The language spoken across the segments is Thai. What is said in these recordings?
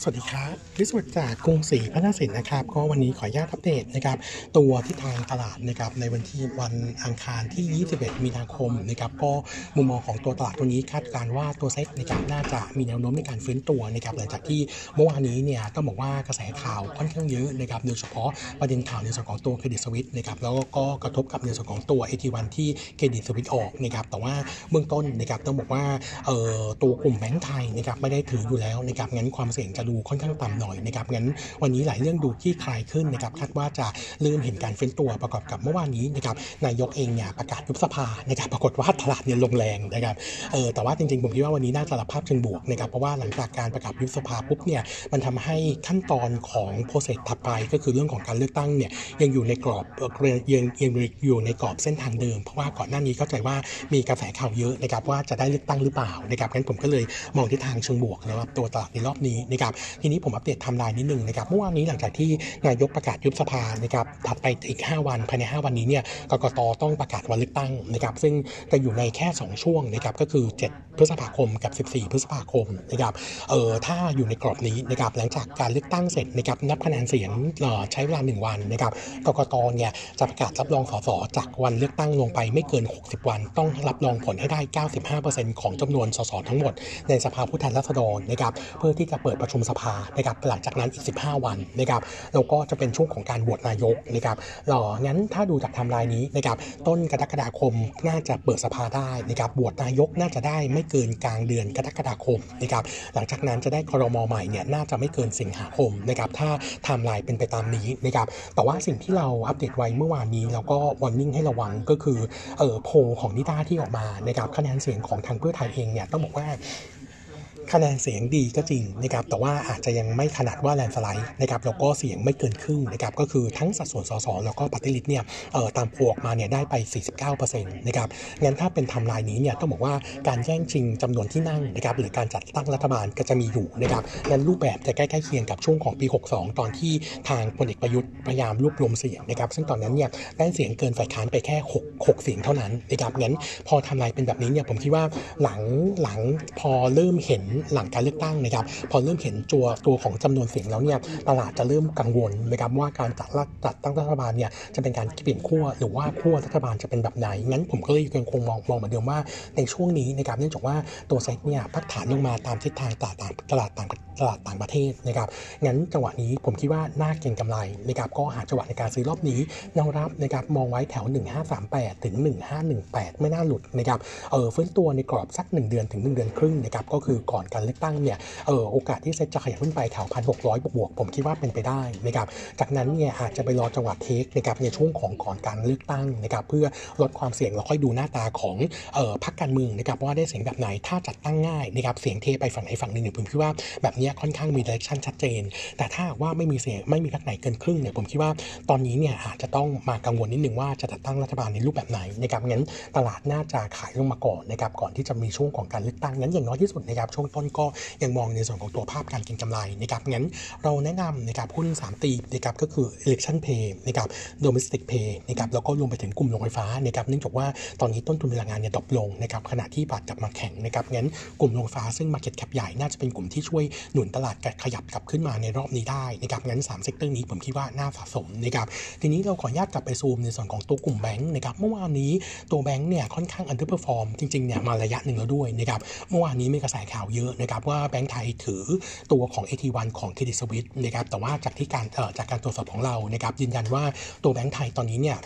สวัสดีครับวิสุทธิ์จากกรุงศรีพัฒนสินนะครับ ก็วันนี้ขออนุญาตอัปเดตนะครับ ตัวที่ทางตลาดนะครับในวันที่วันอังคารที่ 21 มีนาคมนะครับก็มุมมองของตัวตลาดตัวนี้คาดการณ์ว่าตัวเซ็ตนะครับน่าจะมีแนวโน้มในการฟื้นตัวนะครับหลังจากที่เมื่อวานนี้เนี่ยต้องบอกว่ากระแสข่าวค่อนข้างเยอะนะครับโดยเฉพาะประเด็นข่าวในส่วนของตัวเครดิตสวิตนะครับแล้วก็กระทบกับในส่วนของตัว AT1 ที่เครดิตสวิตออกนะครับแต่ว่าเบื้องต้นนะครับต้องบอกว่าเอ่อตัวกลุ่มแบงก์ไทยนะครับไม่ได้ถืออยู่แล้วนะครับงั้นความเสี่ยงจะดูค่อนข้างต่ำหน่อยนะครับงั้นวันนี้หลายเรื่องดูที่คลายขึ้นนะครับคาดว่าจะเริ่มเห็นการเฟ้นตัวประกอบกับเมื่อวานนี้นะครับนายกเองเนี่ยประกาศยุบสภานะครับปรากฏว่าตลาดเนี่ยลงแรงนะครับเออแต่ว่าจริงๆผมคิดว่าวันนี้น่าจะรับภาพเชิงบวกนะครับเพราะว่าหลังจากการประกาศยุบสภาปุ๊บเนี่ยมันทำให้ขั้นตอนของโปรเซสถัดไปก็คือเรื่องของการเลือกตั้งเนี่ยยังอยู่ในกรอบเอ่อยังยังอยู่ในกรอบเส้นทางเดิม เพราะว่าก่อนหน้านี้เข้าใจว่ามีกระแสข่าวเยอะนะครับว่าจะได้เลือกตั้งหรือเปล่านะครับงั้นผมก็เลยมองทิศทางเชิงบวกสำหรับตัวตลาดในรอบนี้นะครับทีนี้ผมอัปเดตทม์ไลน์นิดนึงนะครับเมื่อวานนี้หลังจากที่นายกประกาศยุบสภานะครับถัดไปอีก 5 วันภายใน 5 วันนี้เนี่ยกกตต้องประกาศวันเลือกตั้งนะครับซึ่งจะอยู่ในแค่ 2 ช่วงนะครับก็คือ 7 พฤษภาคมกับ 14 พฤษภาคมนะครับเออถ้าอยู่ในกรอบนี้นะครับหลังจากการเลือกตั้งเสร็จนะครับนับคะแนนเสียงเอ่อใช้เวลา 1 วันนะครับกกตเนี่ยจะประกาศรับรองสสจากวันเลือกตั้งลงไปไม่เกิน 60 วัน ต้องรับรองผลให้ได้ 95%ของจำนวนสสทั้งหมดในสภาผู้แทนราษฎรนะครับเพื่อที่จะเปิดประชุมสภานะครับหลังจากนั้นอีก 15 วันนะครับแล้วก็จะเป็นช่วงของการโหวตนายกนะครับเอ่องั้นถ้าดูจากไทม์ไลน์นี้นะครับต้นกรกฎาคมน่าจะเปิดสภาได้นะครับโหวตนายกน่าจะได้ไม่เกินกลางเดือนกรกฎาคมนะครับหลังจากนั้นจะได้ครมใหม่เนี่ยน่าจะไม่เกินสิงหาคมนะครับถ้าไทม์ไลน์เป็นไปตามนี้นะครับแต่ว่าสิ่งที่เราอัปเดตไว้เมื่อวานนี้แล้วก็ warning ให้ระวังก็คือเออโพลของนิด้าที่ออกมานะครับคะแนนเสียงของทางเพื่อไทยเองเนี่ยต้องบอกว่า คะแนนเสียงดีก็จริงนะครับแต่ว่าอาจจะยังไม่ขนาดว่า landslide นะครับแล้วก็เสียงไม่เกินครึ่งนะครับก็คือทั้งสัดส่วนสสแล้วก็ party list เนี่ยเอ่อตามโพลออกมาเนี่ยได้ไป 49%นะครับงั้นถ้าเป็นทำลายนี้เนี่ยต้องบอกว่าการแย่งชิงจำนวนที่นั่งนะครับหรือการจัดตั้งรัฐบาลก็จะมีอยู่นะครับงั้นรูปแบบจะใกล้ๆเคียงกับช่วงของปี 62 ตอนที่ทางพลเอกประยุทธ์พยายามรวบรวมเสียงนะครับซึ่งตอนนั้นเนี่ยได้เสียงเกินฝ่ายค้านไปแค่6 6เสียงเท่านั้นนะครับงั้นพอทำลายเป็นแบบนี้เนี่ยผมคิดว่าหลังหลังพอเริ่มเห็นหลังการเลือกตั้งนะครับ พอเริ่มเห็นตัวตัวของจำนวนเสียงแล้วเนี่ยตลาดจะเริ่มกังวลนะครับว่าการจัดรัฐจัดตั้งรัฐบาลเนี่ยจะเป็นการเปลี่ยนขั้วหรือว่าขั้วรัฐบาลจะเป็นแบบไหนงั้นผมก็เลยยังคงมองมองเหมือนเดิมว่าในช่วงนี้นะครับเนื่องจากว่าตัวเซ็ตเนี่ยพักฐานลงมาตามทิศทางตลาดต่างตลาดต่าง ตลาดต่างประเทศนะครับงั้นจังหวะนี้ผมคิดว่าน่าเก็งกำไรนะครับก็หาจังหวะในการซื้อรอบนี้แนวรับนะครับมองไว้แถว 1538 ถึง 1518 ไม่น่าหลุดนะครับเออฟื้นตัวในกรอบสัก 1 เดือนถึง 1 เดือนครึ่งนะครับก็คือก่อนการเลือกตั้งเนี่ยเออโอกาสที่เซ็ตจะขยับขึ้นไปแถวพันหกร้อยบวกๆผมคิดว่าเป็นไปได้นะครับจากนั้นเนี่ยอาจจะไปรอจังหวะเทคนะครับในช่วงของก่อนการเลือกตั้งนะครับเพื่อลดความเสี่ยงแล้วค่อยดูหน้าตาของเอ่อพรรคการเมืองนะครับว่าได้เสียงแบบไหนถ้าจัดตั้งง่ายนะครับเสียงเทไปฝั่งไหนฝั่งหนึ่งเนี่ยผมคิดว่าแบบเนี้ยค่อนข้างมีเดเรกชันชัดเจน แต่ถ้าว่าไม่มีเสียงไม่มีพรรคไหนเกินครึ่งเนี่ยผมคิดว่าตอนนี้เนี่ยอาจจะต้องมากังวลนิดนึงว่าจะจัดตั้งรัฐบาลในรูปแบบไหนนะครับงั้นตลาดน่าจะขายลงมาก่อนนะครับก่อนที่จะมีช่วงของการเลือกตั้งงั้นอย่างน้อยที่สุดนะครับช่วงต้นก็ยังมองในส่วนของตัวภาพการเก็งกำไรนะครับงั้นเราแนะนำนะครับหุ้น3ตีนะครับก็คือ election pay นะครับ domestic play นะครับแล้วก็รวมไปถึงกลุ่มโรงไฟฟ้านะครับเนื่องจากว่าตอนนี้ต้นทุนพลังงานเนี่ย drop ลงนะครับขณะที่บาทกลับมาแข็งนะครับงั้นกลุ่มโรงไฟฟ้าซึ่ง market cap ใหญ่น่าจะเป็นกลุ่มที่ช่วยหนุนตลาดขยับกลับขึ้นมาในรอบนี้ได้นะครับงั้น3 sector นี้ผมคิดว่าน่าสะสมนะครับทีนี้เราขออนุญาตกลับไปซูมในส่วนของตัวกลุ่มแบงค์นะครับเมื่อวานนี้ตัวแบงค์เนี่ยค่อนข้าง underperform จริงๆเนี่ยมาระยะหนึ่งแล้วด้วยนะครับเมื่อวานนี้มีกระแสข่าวเยอะนะครับว่าแบงค์ไทยถือตัวของ AT1 ของ Credit Suisse นะครับแต่ว่าจากที่การเอ่อจากการตรวจสอบของเรานะครับยืนยันว่าตัวแบงค์ไทยตอนนี้เนี่ย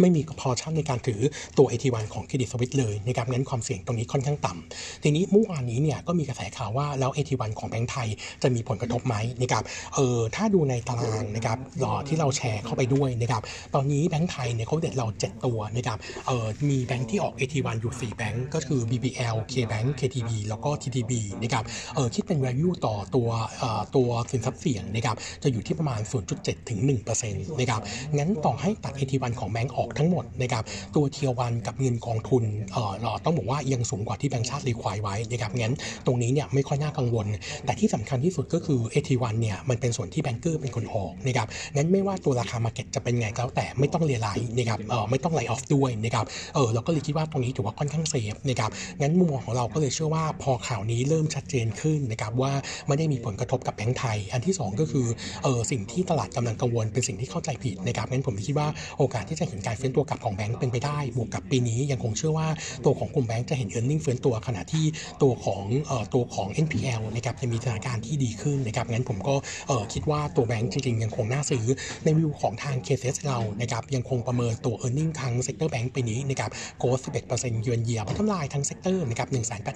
ไม่มีพอชั่นในการถือตัว AT1 ของเครดิตสวิตเลยนะครับงั้นความเสี่ยงตรงนี้ค่อนข้างต่ำทีนี้เมื่อวานนี้เนี่ยก็มีกระแสข่าวว่าแล้ว AT1 ของแบงก์ไทยจะมีผลกระทบไหมนะครับเออถ้าดูในตารางนะครับรอที่เราแชร์เข้าไปด้วยนะครับตอนนี้แบงก์ไทยเนี่ยเขาเด็ดเรา 7 ตัวนะครับเออมีแบงก์ที่ออก AT1 อยู่ 4 แบงก์ก็คือ BBL KBank KTB แล้วก็ TTB นะครับเออคิดเป็น value ต่อตัวเอ่อตัวสินทรัพย์เสี่ยงนะครับจะอยู่ที่ประมาณ 0.7ถึง1%นะครับงั้นต่อให้ตัด AT1 ของแบงก์ออกอกทั้งหมดนะครับตัว Tier 1 กับเงินกองทุนเอ่อเราต้องบอกว่ายังสูงกว่าที่แบงก์ชาติ require ไว้นะครับงั้นตรงนี้เนี่ยไม่ค่อยน่ากังวล แต่ที่สำคัญที่สุดก็คือ AT1 เนี่ยมันเป็นส่วนที่แบงก์เขาเป็นคนออกนะครับงั้นไม่ว่าตัวราคา market จะเป็นไงก็แล้วแต่ไม่ต้อง realize นะครับเออไม่ต้อง write off ด้วยนะครับเออเราก็เลยคิดว่าตรงนี้ถือว่าค่อนข้าง safe นะครับงั้นมุมมองของเราก็เลยเชื่อว่าพอข่าวนี้เริ่มชัดเจนขึ้นนะครับว่าไม่ได้มีผลกระทบกับแบงก์ไทย อันที่ 2 ก็คือเออสิ่งที่ตลาดกำลังกังวลเป็นสิ่งที่เข้าใจผิดนะครับงั้นผมคิดว่าโอกาสที่จะเห็นการฟื้นตัวกลับของแบงก์เป็นไปได้ บวกกับปีนี้ยังคงเชื่อว่าตัวของกลุ่มแบงก์จะเห็น e a r n i n g เฟื้นตัวขณะที่ตัวของออตัวของ NPL นะครับจะมีสถานการณ์ที่ดีขึ้นนะครับงั้นผมก็คิดว่าตัวแบงก์จริงๆ ยังคงน่าซื้อในวิวของทาง KSS เรานะครับยังคงประเมินตัว e a r n i n g ทางเซกเตอร์แบงก์ปีนี้นะครับgrowth 11% year on year กำไรทั้ง sector นะครับ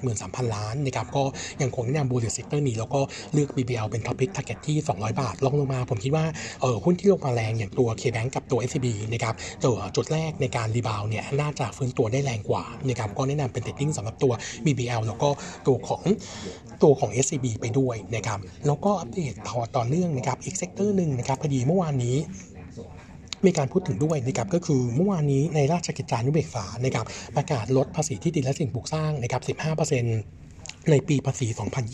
183,000 ล้านนะครับก็ยังคงแนะนำ bullish sector นี้แล้วก็เลือก BBL เป็น top pick target ที่ 200 บาทรองลงมา ผมคิดว่าเออหุ้นที่ลงมาแรงอย่างตัว KBank กับตัว SCB นะครับตัวจุดแรกในการ rebound เนี่ยน่าจะฟื้นตัวได้แรงกว่านะครับก็แนะนำเป็น trading สำหรับตัว BBL แล้วก็ตัวของตัวของ SCB ไปด้วยนะครับแล้วก็อัปเดตต่อต่อเนื่องนะครับอีก sector หนึ่งนะครับพอดีเมื่อวานนี้มีการพูดถึงด้วยนะครับก็คือเมื่อวานนี้ในราชกิจจานุเบกษานะครับประกาศลดภาษีที่ดินและสิ่งปลูกสร้างนะครับ 15% ในปีภาษี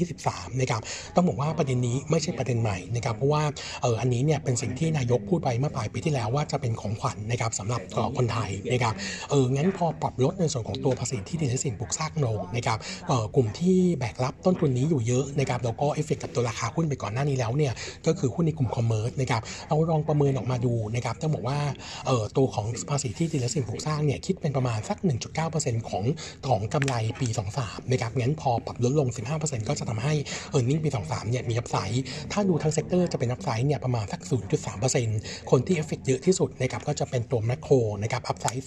2023 นะครับ ต้องบอกว่าประเด็นนี้ไม่ใช่ประเด็นใหม่นะครับ เพราะว่าเอออันนี้เนี่ยเป็นสิ่งที่นายกพูดไปเมื่อปลายปีที่แล้วว่าจะเป็นของขวัญนะครับสำหรับคนไทยนะครับ เอองั้นพอปรับลดในส่วนของตัวภาษีที่ดินและสิ่งปลูกสร้างลงนะครับ เออกลุ่มที่แบกรับต้นทุนนี้อยู่เยอะนะครับ แล้วก็เอฟเฟกกับตัวราคาหุ้นไปก่อนหน้านี้แล้วเนี่ย ก็คือหุ้นในกลุ่ม commerce นะครับ เราลองประเมินออกมาดูนะครับ ต้องบอกว่า เออตัวของภาษีที่ดินและสิ่งปลูกสร้างเนี่ยคิดเป็นประมาณสัก 1.9%ของของกำไรปี 23นะครับ งั้นพอปรับลดลง 15%ก็จะทำให้ e a r n i n g ปี 23 เนี่ยมี upside ถ้าดูทั้ง sector จะเป็น upside เนี่ยประมาณสัก 0.3%คนที่เอฟเฟกเยอะที่สุดนะครับก็จะเป็นตัวแมคโครนะครับ upside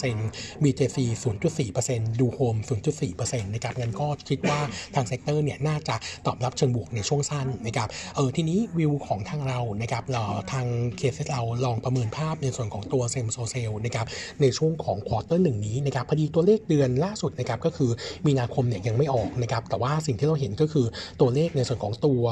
0.5% BJC 0.4%ดูโฮม 0.4%นะครับงั้นก็คิดว่าทาง sector เนี่ยน่าจะตอบรับเชิงบวกในช่วงสั้นนะครับเออทีนี้วิวของทางเรานะครับเราทาง KSS เราลองประเมินภาพในส่วนของตัว same store sale นะครับในช่วงของ quarter หนึ่งนี้นะครับพอดีตัวเลขเดือนล่าสุดนะครับก็คือมีนาคมเนี่ยยังไม่ออกนะครับแต่ว่าสิ่งที่เราเห็นก็คือตัวเลขในส่วนของตัว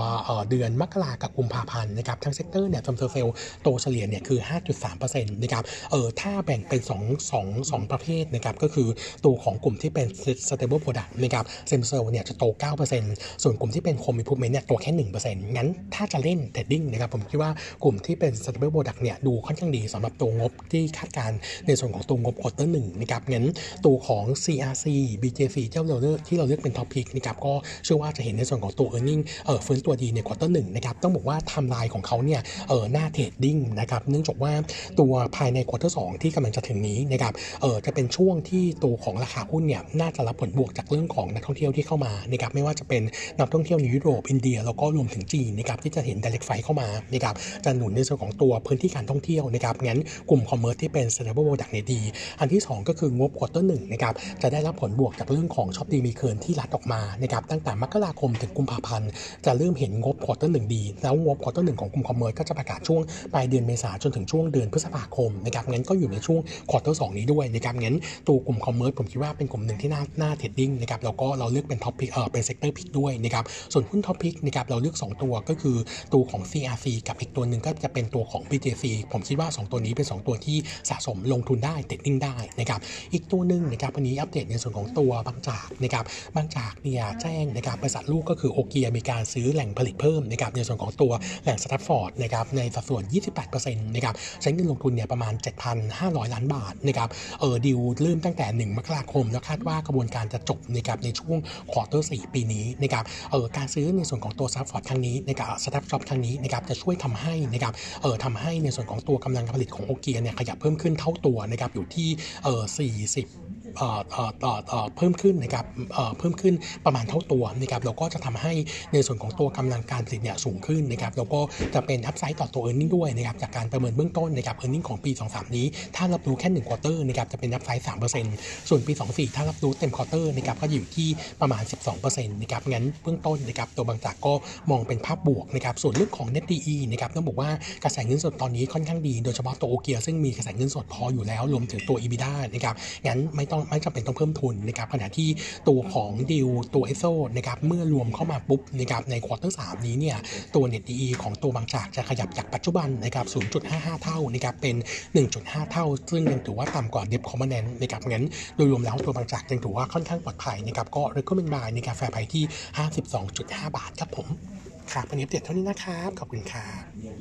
เดือนมกรากับกุมภาพันธ์นะครับทั้ง sector เนี่ย same store sale โตเฉลี่ยเนี่ยคือ 5.3%นะครับเออถ้าแบ่งเป็น 2 2 2 ประเภทนะครับก็คือตัวของกลุ่มที่เป็น stable product นะครับเซมโซลเนี่ยจะโต 9%ส่วนกลุ่มที่เป็น home improvement เนี่ยโตแค่ 1%งั้นถ้าจะเล่น trading นะครับผมคิดว่ากลุ่มที่เป็น stable product เนี่ยดูค่อนข้างดีสำหรับตัวงบที่คาดการณ์ในส่วนของตัวงบ quarter หนึ่งนะครับงั้นตัวของ CRC BJC เจ้าเราเลือกที่เราเลือกเป็น top pick นะครับก็เชื่อว่าจะเห็นในส่วนของตัว e a r n i n g เออฟื้นตัวดีใน quarter หนึ่งนะครับต้องบอกว่าไทม์ไลน์ของเขาเนี่ยเออน่า trading นะครับเนื่องจากว่าตัวภายใน quarter สองที่กำลังจะถึงนี้นะครับเออจะเป็นช่วงที่ตัวของราคาหุ้นเนี่ยน่าจะรับผลบวกจากเรื่องของนักท่องเที่ยวที่เข้ามานะครับไม่ว่าจะเป็นนักท่องเที่ยวในยุโรปอินเดีย แล้วก็รวมถึงจีนนะครับที่จะเห็น direct flight เข้ามานะครับจะหนุนในส่วนของตัวพื้นที่การท่องเที่ยวนะครับงั้นกลุ่ม commerce ที่เป็น stable product เนี่ยดี อันที่ 2 ก็คืองบ quarter หนึ่งนะครับจะได้รับผลบวกจากเรื่องของช้อปดีมีคืนที่รัฐออกมานะครับตั้งแต่มกราคมถึงกุมภาพันธ์ จะเริ่มเห็นงบ quarter หนึ่งดี แล้วงบ quarter หนึ่งของกลุ่ม commerce ก็จะประกาศช่วงปลายเดือนเมษาจนถึงช่วงเดือนพฤษภาคมนะครับงั้นก็อยู่ในช่วง quarter สองนี้ด้วยนะครับงั้นตัวกลุ่ม commerce ผมคิดว่าเป็นกลุ่มหนึ่งที่น่าน่า trading นะครับแล้วก็เราเลือกเป็น top pick เออเป็น sector pick ด้วยนะครับส่วนหุ้น top pick นะครับเราเลือก 2 ตัวก็คือตัวของ CRC กับอีกตัวหนึ่งก็จะเป็นตัวของ BJC ผมคิดว่า 2 ตัวนี้เป็น 2 ตัวที่สะสมลงทุนได้ trading ได้นะครับอีกตัวหนึ่งนะครับวันนี้อัปเดตในส่วนของตัวบางจากนะครับบางจากเนี่ยแจ้งนะครับบริษัทลูกก็คือ OKEA มีการซื้อแหล่งผลิตเพิ่มนะครับในส่วนของตัวแหล่ง Statfjord นะครับในสัดส่วน 28%นะครับใช้เงินลงทุนเนี่ยประมาณ 7,500 ล้านบาทนะครับเออดีลเริ่มตั้งแต่ 1 มกราคม แล้วคาดว่ากระบวนการจะจบนะครับในช่วง quarter 4ปีนี้นะครับเออการซื้อในส่วนของตัว Statfjord ครั้งนี้นะครับ Statfjord ครั้งนี้นะครับจะช่วยทำให้นะครับเออทำให้ในส่วนของตัวกำลังการผลิตของ OKEA เนี่ยขยับเพิ่มขึ้นเท่าตัวนะครับอยู่ที่เออ40 เเเเพิ่มขึ้นนะครับเเพิ่มขึ้นประมาณเท่าตัวนะครับแล้วก็จะทำให้ในส่วนของตัวกำลังการผลิตเนี่ยสูงขึ้นนะครับแล้วก็จะเป็นอัพไซด์ต่อตัว e a r n i n g ด้วยนะครับจากการประเมินเบื้องต้นนะครับ earning ของปี 23 นี้ ถ้ารับรู้แค่1 quarter นะครับจะเป็น upside 3%ส่วนปี 24 ถ้ารับรู้เต็ม quarter นะครับก็อยู่ที่ประมาณ 12%นะครับงั้นเบื้องต้นนะครับตัวบางจากก็มองเป็นภาพบวกนะครับส่วนเรื่องของ Net D/E นะครับต้องบอกว่ากระแสเงินสดตอนนี้ค่อนข้างดี โดยเฉพาะตัว OKEA ซึ่งมีกระแสเงินสดพออยู่แล้วรวมถึงตัว EBITDA นะครับงั้นไม่ต้องไม่จำเป็นต้องเพิ่มทุนนะครับขณะที่ตัวของดีลตัวเอโซนะครับเมื่อรวมเข้ามาปุ๊บนะครับใน quarter สามนี้เนี่ยตัว Net D/E ของตัวบางจากจะขยับจากปัจจุบันนะครับ 0.55 เท่านะครับเป็น 1.5 เท่า ซึ่งยังถือว่าต่ำกว่า debt covenant นะครับงั้นโดยรวมแล้วตัวบางจากยังถือว่าค่อนข้างปลอดภัยนะครับก็ recommend buy ในราคา fair price ที่ 52.5 บาทครับผมครับวันนี้อัปเดตเท่านี้นะครับ ขอบคุณครับ